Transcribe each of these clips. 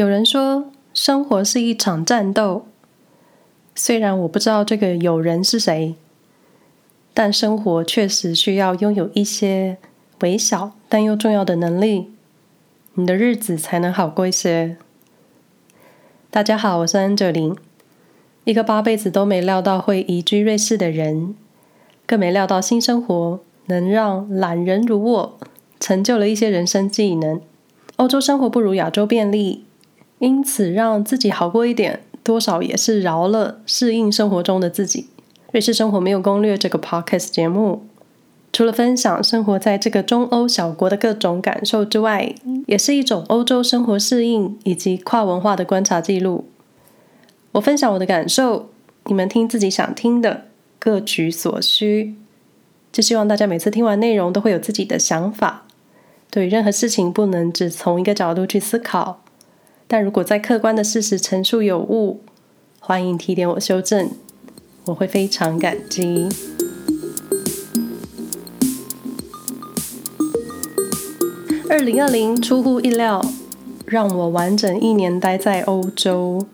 有人说，生活是一场战斗。虽然我不知道这个有人是谁，但生活确实需要拥有一些微小但又重要的能力，你的日子才能好过一些。大家好，我是安哲林，一个八辈子都没料到会移居瑞士的人，更没料到新生活能让懒人如我成就了一些人生技能。欧洲生活不如亚洲便利。因此，让自己好过一点，多少也是饶了适应生活中的自己。瑞士生活没有攻略这个 podcast 节目，除了分享生活在这个中欧小国的各种感受之外，也是一种欧洲生活适应以及跨文化的观察记录。我分享我的感受，你们听自己想听的，各取所需。就希望大家每次听完内容都会有自己的想法。对任何事情，不能只从一个角度去思考。但如果在客观的事实陈述有误，欢迎提点我修正，我会非常感激。二零二零出乎意料，让我完整一年待在欧洲。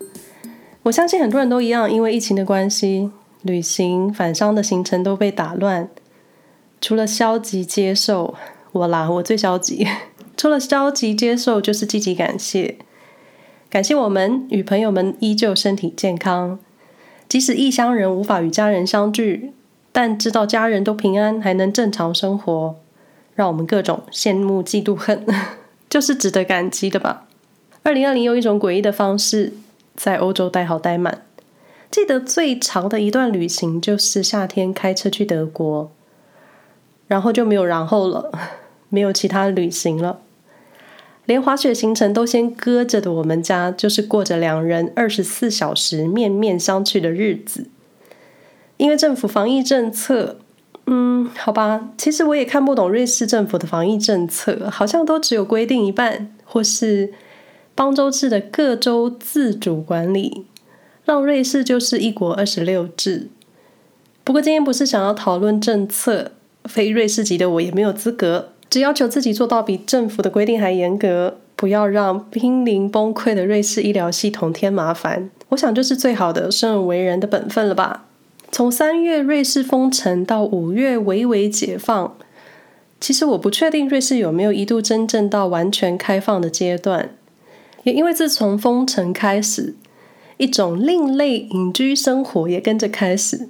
我相信很多人都一样，因为疫情的关系，旅行返乡的行程都被打乱。除了消极接受，我啦，我最消极。除了消极接受，就是积极感谢。感谢我们与朋友们依旧身体健康，即使异乡人无法与家人相聚，但知道家人都平安，还能正常生活，让我们各种羡慕、嫉妒、恨，就是值得感激的吧。二零二零用一种诡异的方式在欧洲待好待满，记得最长的一段旅行就是夏天开车去德国，然后就没有然后了，没有其他旅行了。连滑雪行程都先搁着的我们家，就是过着两人二十四小时面面相觑的日子。因为政府防疫政策，嗯，好吧，其实我也看不懂瑞士政府的防疫政策，好像都只有规定一半，或是邦州制的各州自主管理，让瑞士就是一国二十六制。不过今天不是想要讨论政策，非瑞士籍的我也没有资格。只要求自己做到比政府的规定还严格，不要让濒临崩溃的瑞士医疗系统添麻烦。我想这是最好的生而为人的本分了吧。从三月瑞士封城到五月微微解放，其实我不确定瑞士有没有一度真正到完全开放的阶段。也因为自从封城开始，一种另类隐居生活也跟着开始，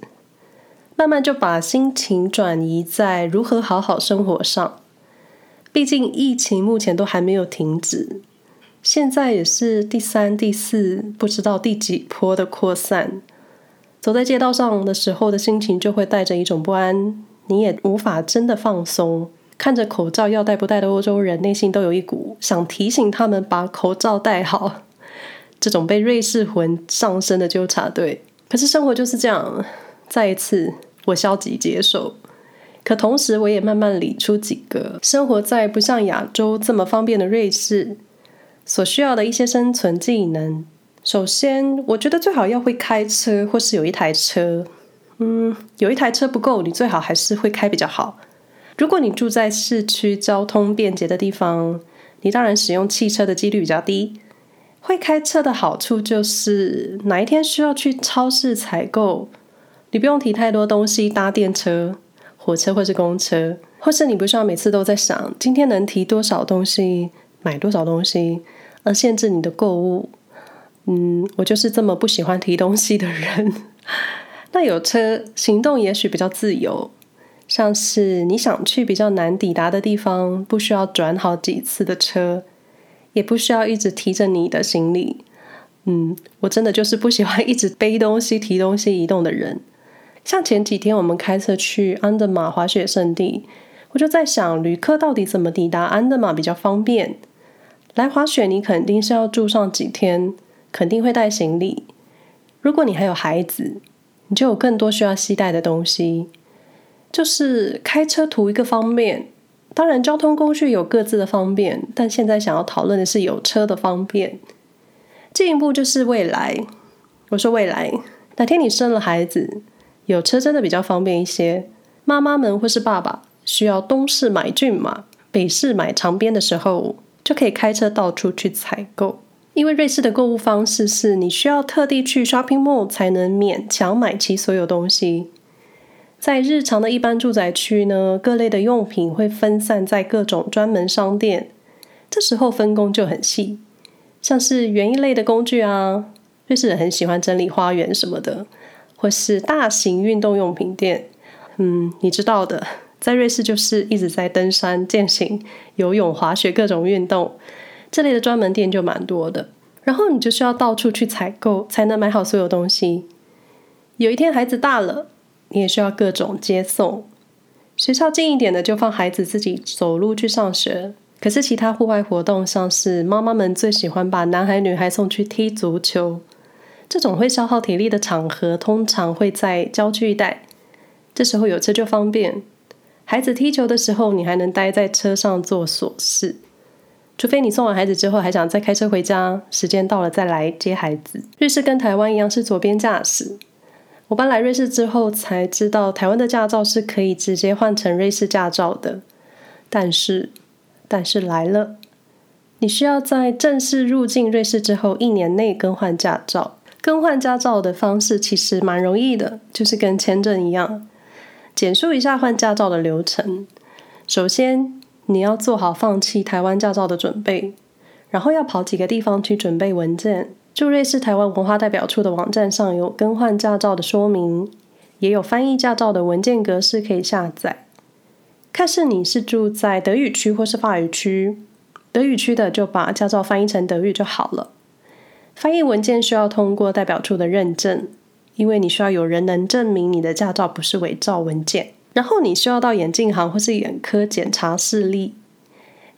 慢慢就把心情转移在如何好好生活上。毕竟疫情目前都还没有停止，现在也是第三、第四，不知道第几波的扩散。走在街道上的时候的心情就会带着一种不安，你也无法真的放松。看着口罩要戴不戴的欧洲人，内心都有一股想提醒他们把口罩戴好。这种被瑞士魂上身的纠察队。可是生活就是这样，再一次我消极接受。可同时，我也慢慢理出几个生活在不像亚洲这么方便的瑞士所需要的一些生存技能。首先，我觉得最好要会开车，或是有一台车。嗯，有一台车不够，你最好还是会开比较好。如果你住在市区交通便捷的地方，你当然使用汽车的几率比较低。会开车的好处就是，哪一天需要去超市采购，你不用提太多东西，搭电车。火车或是公车，或是你不需要每次都在想今天能提多少东西，买多少东西，而限制你的购物。嗯，我就是这么不喜欢提东西的人。那有车，行动也许比较自由，像是你想去比较难抵达的地方，不需要转好几次的车，也不需要一直提着你的行李。嗯，我真的就是不喜欢一直背东西、提东西、移动的人。像前几天我们开车去安德玛滑雪胜地，我就在想，旅客到底怎么抵达安德玛比较方便？来滑雪，你肯定是要住上几天，肯定会带行李。如果你还有孩子，你就有更多需要携带的东西。就是开车图一个方便，当然交通工具有各自的方便，但现在想要讨论的是有车的方便。进一步就是未来，我说未来，哪天你生了孩子。有车真的比较方便一些，妈妈们或是爸爸需要东市买骏马，北市买长鞭的时候，就可以开车到处去采购。因为瑞士的购物方式是你需要特地去 shopping mall 才能勉强买齐所有东西。在日常的一般住宅区呢，各类的用品会分散在各种专门商店，这时候分工就很细。像是园艺类的工具啊，瑞士人很喜欢整理花园什么的，或是大型运动用品店，嗯，你知道的，在瑞士就是一直在登山、健行、游泳、滑雪各种运动，这类的专门店就蛮多的。然后你就需要到处去采购，才能买好所有东西。有一天孩子大了，你也需要各种接送。学校近一点的就放孩子自己走路去上学。可是其他户外活动，像是妈妈们最喜欢把男孩女孩送去踢足球，这种会消耗体力的场合，通常会在郊区一带。这时候有车就方便，孩子踢球的时候，你还能待在车上做琐事。除非你送完孩子之后还想再开车回家，时间到了再来接孩子。瑞士跟台湾一样是左边驾驶。我搬来瑞士之后才知道，台湾的驾照是可以直接换成瑞士驾照的，但是。但是来了，你需要在正式入境瑞士之后一年内更换驾照。更换驾照的方式其实蛮容易的，就是跟签证一样。简述一下换驾照的流程：首先，你要做好放弃台湾驾照的准备，然后要跑几个地方去准备文件。驻瑞士台湾文化代表处的网站上有更换驾照的说明，也有翻译驾照的文件格式可以下载。看是你是住在德语区或是法语区，德语区的就把驾照翻译成德语就好了。翻译文件需要通过代表处的认证，因为你需要有人能证明你的驾照不是伪造文件。然后你需要到眼镜行或是眼科检查视力，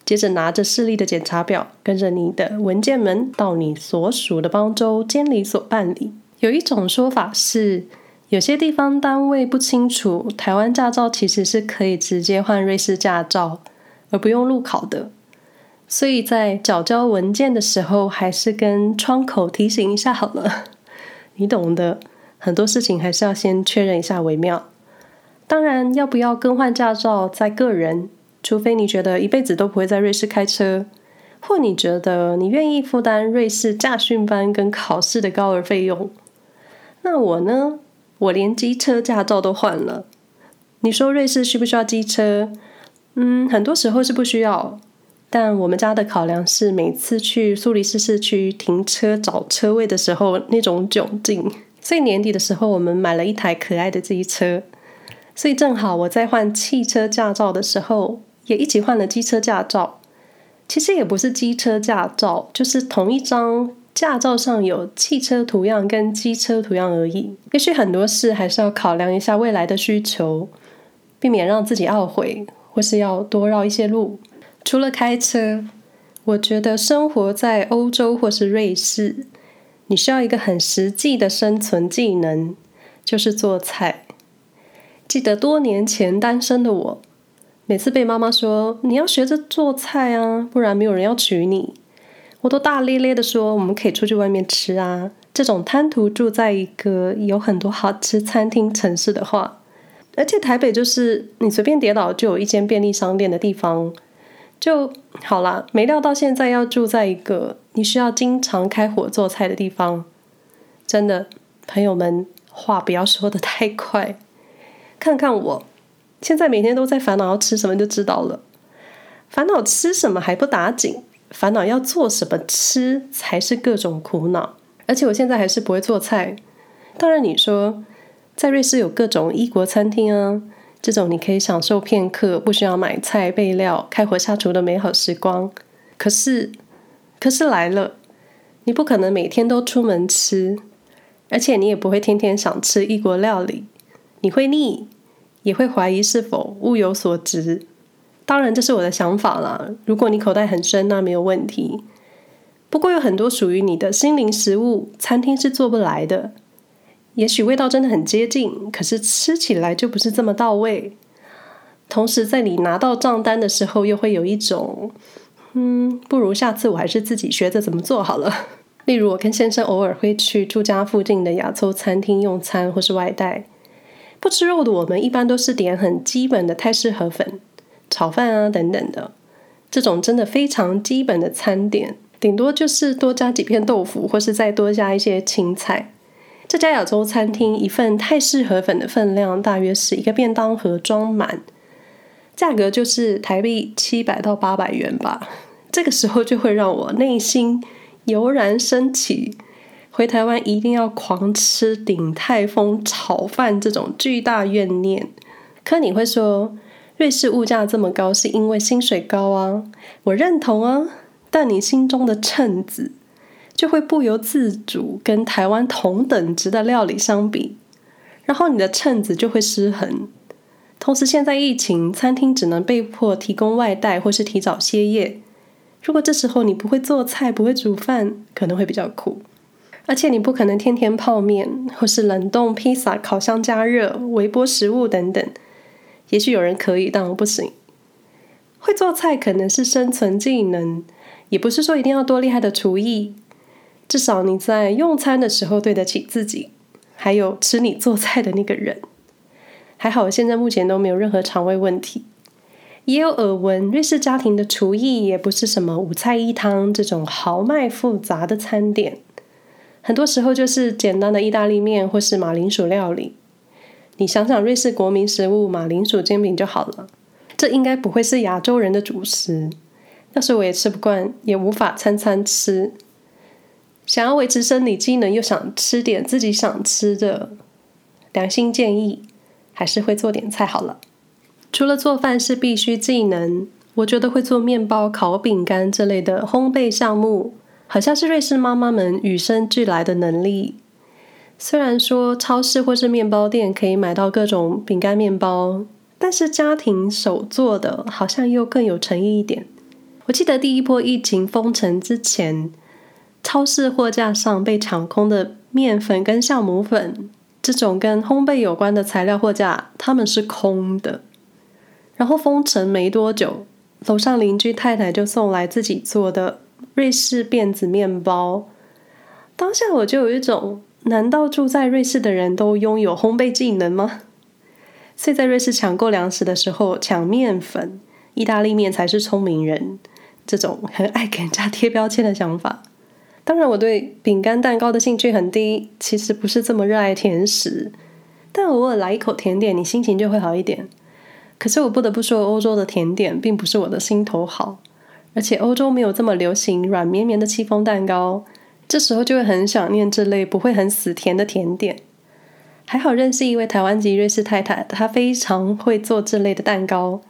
接着拿着视力的检查表，跟着你的文件们到你所属的邦州监理所办理。有一种说法是，有些地方单位不清楚，台湾驾照其实是可以直接换瑞士驾照，而不用路考的。所以在缴交文件的时候，还是跟窗口提醒一下好了。你懂的，很多事情还是要先确认一下为妙。当然，要不要更换驾照在个人，除非你觉得一辈子都不会在瑞士开车，或你觉得你愿意负担瑞士驾训班跟考试的高额费用。那我呢？我连机车驾照都换了。你说瑞士需不需要机车？嗯，很多时候是不需要。但我们家的考量是，每次去苏黎世市区停车找车位的时候那种窘境。所以年底的时候，我们买了一台可爱的机车。所以正好我在换汽车驾照的时候，也一起换了机车驾照。其实也不是机车驾照，就是同一张。驾照上有汽车图样跟机车图样而已，也许很多事还是要考量一下未来的需求，避免让自己懊悔，或是要多绕一些路。除了开车，我觉得生活在欧洲或是瑞士，你需要一个很实际的生存技能，就是做菜。记得多年前单身的我，每次被妈妈说你要学着做菜啊，不然没有人要娶你。我都大咧咧的说，我们可以出去外面吃啊。这种贪图住在一个有很多好吃餐厅城市的话，而且台北就是你随便跌倒就有一间便利商店的地方，就好啦。没料到现在要住在一个你需要经常开火做菜的地方，真的，朋友们，话不要说得太快。看看我，现在每天都在烦恼要吃什么就知道了。烦恼吃什么还不打紧。烦恼要做什么吃才是各种苦恼，而且我现在还是不会做菜。当然，你说在瑞士有各种异国餐厅啊，这种你可以享受片刻不需要买菜备料、开火下厨的美好时光。可是，可是来了，你不可能每天都出门吃，而且你也不会天天想吃异国料理，你会腻，也会怀疑是否物有所值。当然，这是我的想法啦。如果你口袋很深，那没有问题。不过，有很多属于你的心灵食物，餐厅是做不来的。也许味道真的很接近，可是吃起来就不是这么到位。同时，在你拿到账单的时候，又会有一种，嗯，不如下次我还是自己学着怎么做好了。例如，我跟先生偶尔会去住家附近的亚洲餐厅用餐，或是外带。不吃肉的我们，一般都是点很基本的泰式河粉。炒饭啊，等等的，这种真的非常基本的餐点，顶多就是多加几片豆腐，或是再多加一些青菜。这家亚洲餐厅一份泰式河粉的分量大约是一个便当盒装满，价格就是台币七百到八百元吧。这个时候就会让我内心油然升起，回台湾一定要狂吃鼎泰丰炒饭这种巨大怨念。可你会说，瑞士物价这么高是因为薪水高啊？我认同啊，但你心中的秤子。就会不由自主跟台湾同等值的料理相比，然后你的秤子就会失衡。同时，现在疫情，餐厅只能被迫提供外带或是提早歇业。如果这时候你不会做菜、不会煮饭，可能会比较苦。而且你不可能天天泡面或是冷冻披萨、烤箱加热、微波食物等等。也许有人可以，但我不行。会做菜可能是生存技能，也不是说一定要多厉害的厨艺。至少你在用餐的时候对得起自己，还有吃你做菜的那个人。还好，现在目前都没有任何肠胃问题。也有耳闻，瑞士家庭的厨艺也不是什么五菜一汤这种豪迈复杂的餐点，很多时候就是简单的意大利面或是马铃薯料理。你想想，瑞士国民食物马铃薯煎饼就好了，这应该不会是亚洲人的主食。要是我也吃不惯，也无法餐餐吃。想要维持生理机能，又想吃点自己想吃的，良心建议，还是会做点菜好了。除了做饭是必须技能，我觉得会做面包、烤饼干这类的烘焙项目，好像是瑞士妈妈们与生俱来的能力。虽然说超市或是面包店可以买到各种饼干、面包，但是家庭手做的好像又更有诚意一点。我记得第一波疫情封城之前。超市货架上被抢空的面粉跟酵母粉，这种跟烘焙有关的材料货架，他们是空的。然后封城没多久，楼上邻居太太就送来自己做的瑞士辫子面包。当下我就有一种，难道住在瑞士的人都拥有烘焙技能吗？所以在瑞士抢购粮食的时候，抢面粉，意大利面才是聪明人。这种很爱给人家贴标签的想法。当然，我对饼干蛋糕的兴趣很低，其实不是这么热爱甜食，但偶尔来一口甜点，你心情就会好一点。可是我不得不说，欧洲的甜点并不是我的心头好，而且欧洲没有这么流行软绵绵的戚风蛋糕，这时候就会很想念这类不会很死甜的甜点。还好认识一位台湾籍瑞士太太，她非常会做这类的蛋糕，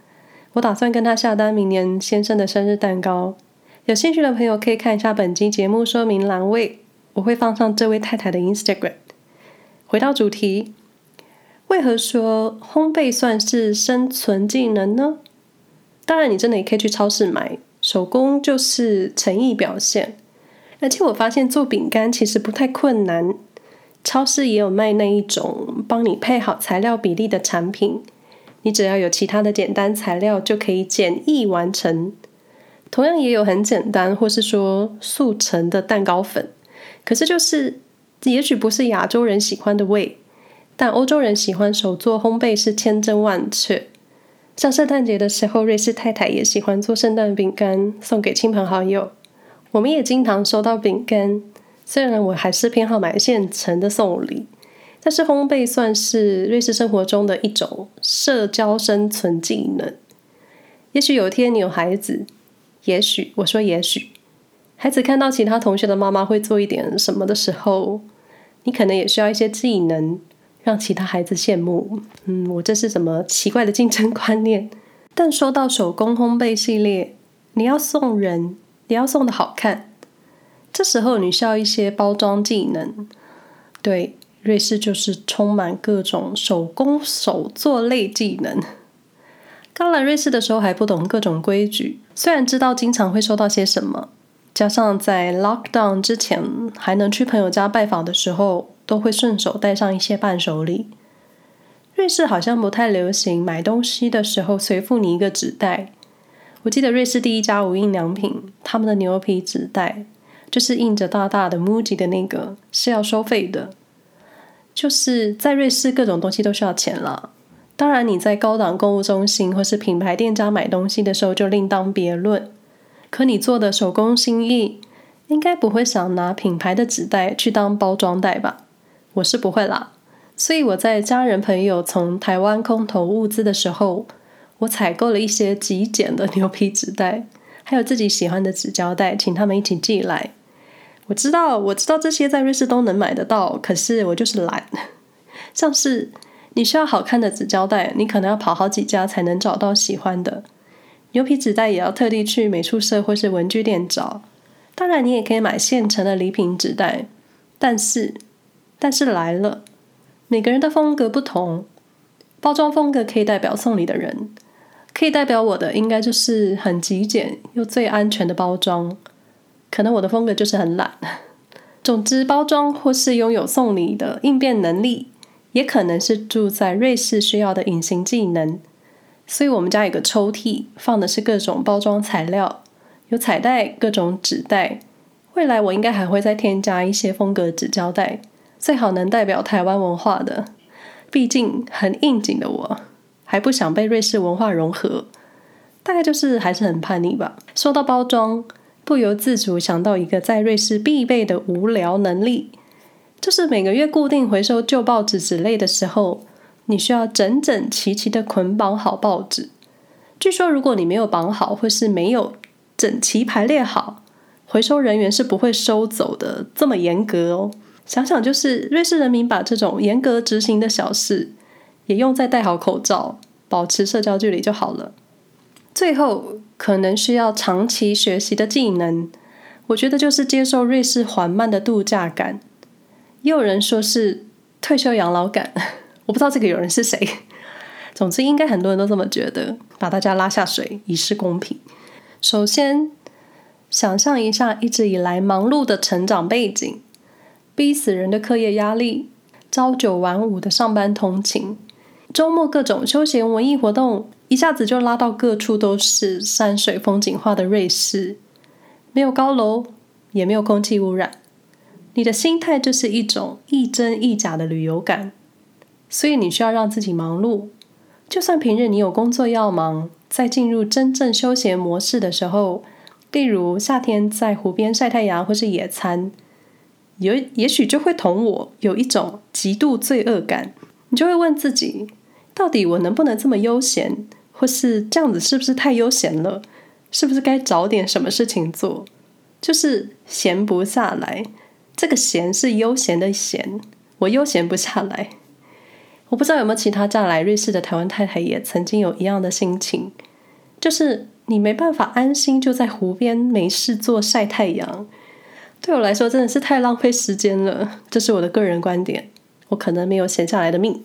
我打算跟她下单明年先生的生日蛋糕。有兴趣的朋友可以看一下本期节目说明栏位，我会放上这位太太的 Instagram。回到主题，为何说烘焙算是生存技能呢？当然，你真的也可以去超市买，手工就是诚意表现。而且我发现做饼干其实不太困难，超市也有卖那一种帮你配好材料比例的产品，你只要有其他的简单材料就可以简易完成。同样也有很简单，或是说速成的蛋糕粉，可是就是也许不是亚洲人喜欢的味，但欧洲人喜欢手做烘焙是千真万确。像圣诞节的时候，瑞士太太也喜欢做圣诞饼干送给亲朋好友，我们也经常收到饼干。虽然我还是偏好买现成的送礼，但是烘焙算是瑞士生活中的一种社交生存技能。也许有一天你有孩子。也许我说，也许孩子看到其他同学的妈妈会做一点什么的时候，你可能也需要一些技能，让其他孩子羡慕。嗯，我这是什么奇怪的竞争观念？但说到手工烘焙系列，你要送人，你要送的好看，这时候你需要一些包装技能。对，瑞士就是充满各种手工手作类技能。刚来瑞士的时候还不懂各种规矩，虽然知道经常会收到些什么，加上在 lockdown 之前还能去朋友家拜访的时候，都会顺手带上一些伴手礼。瑞士好像不太流行买东西的时候随附你一个纸袋。我记得瑞士第一家无印良品，他们的牛皮纸袋就是印着大大的 MUJI 的那个，是要收费的。就是在瑞士各种东西都需要钱了。当然，你在高档购物中心或是品牌店家买东西的时候就另当别论。可你做的手工心意，应该不会想拿品牌的纸袋去当包装袋吧？我是不会啦。所以我在家人朋友从台湾空投物资的时候，我采购了一些极简的牛皮纸袋，还有自己喜欢的纸胶带，请他们一起寄来。我知道，我知道这些在瑞士都能买得到，可是我就是懒。像是你需要好看的纸胶带，你可能要跑好几家才能找到喜欢的。牛皮纸袋也要特地去美术社或是文具店找。当然，你也可以买现成的礼品纸袋，但是，但是来了，每个人的风格不同，包装风格可以代表送礼的人，可以代表我的应该就是很极简又最安全的包装。可能我的风格就是很懒。总之，包装或是拥有送礼的应变能力，也可能是住在瑞士需要的隐形技能。所以我们家有个抽屉，放的是各种包装材料，有彩带、各种纸袋。未来我应该还会再添加一些风格纸胶带，最好能代表台湾文化的。毕竟很应景的我，还不想被瑞士文化融合，大概就是还是很叛逆吧。说到包装。不由自主想到一个在瑞士必备的无聊能力，就是每个月固定回收旧报纸之类的时候，你需要整整齐齐的捆绑好报纸。据说如果你没有绑好，或是没有整齐排列好，回收人员是不会收走的，这么严格哦。想想就是瑞士人民把这种严格执行的小事，也用在戴好口罩、保持社交距离就好了。最后。可能需要长期学习的技能，我觉得就是接受瑞士缓慢的度假感。也有人说是退休养老感，我不知道这个有人是谁。总之，应该很多人都这么觉得。把大家拉下水，以示公平。首先，想象一下一直以来忙碌的成长背景，逼死人的课业压力，朝九晚五的上班通勤，周末各种休闲文艺活动。一下子就拉到各处都是山水风景画的瑞士，没有高楼，也没有空气污染，你的心态就是一种亦真亦假的旅游感。所以你需要让自己忙碌，就算平日你有工作要忙，在进入真正休闲模式的时候，例如夏天在湖边晒太阳或是野餐，也也许就会同我有一种极度罪恶感。你就会问自己，到底我能不能这么悠闲？或是这样子是不是太悠闲了？是不是该找点什么事情做？就是闲不下来。这个闲是悠闲的闲，我悠闲不下来。我不知道有没有其他嫁来瑞士的台湾太太也曾经有一样的心情，就是你没办法安心就在湖边没事做晒太阳。对我来说真的是太浪费时间了，这是我的个人观点。我可能没有闲下来的命，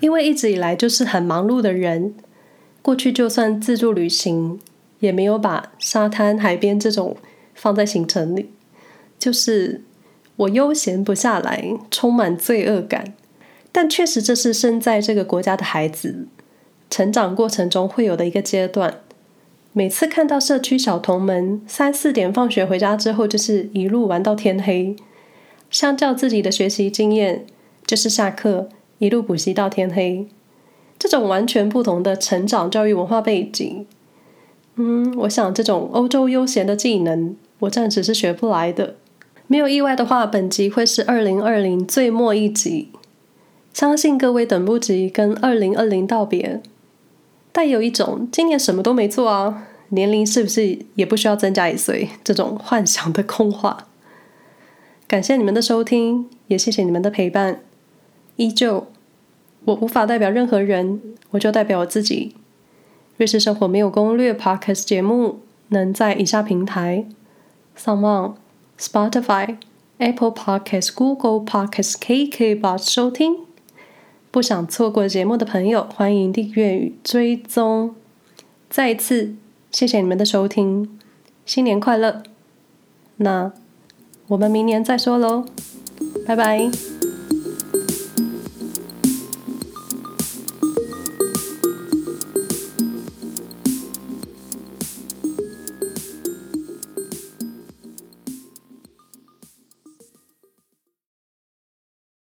因为一直以来就是很忙碌的人。过去就算自助旅行，也没有把沙滩、海边这种放在行程里。就是我悠闲不下来，充满罪恶感。但确实这是生在这个国家的孩子成长过程中会有的一个阶段。每次看到社区小童们三四点放学回家之后，就是一路玩到天黑。相较自己的学习经验，就是下课一路补习到天黑。这种完全不同的成长教育文化背景，嗯，我想这种欧洲悠闲的技能，我暂时是学不来的。没有意外的话，本集会是二零二零最末一集，相信各位等不及跟二零二零道别，带有一种今年什么都没做啊，年龄是不是也不需要增加一岁这种幻想的空话。感谢你们的收听，也谢谢你们的陪伴，依旧。我无法代表任何人，我就代表我自己。瑞士生活没有攻略 Podcast 节目能在以下平台：SoundOn、Spotify、Apple Podcast、Google Podcast、KKBOX 收听。不想错过节目的朋友，欢迎订阅与追踪。再一次谢谢你们的收听，新年快乐！那我们明年再说喽，拜拜。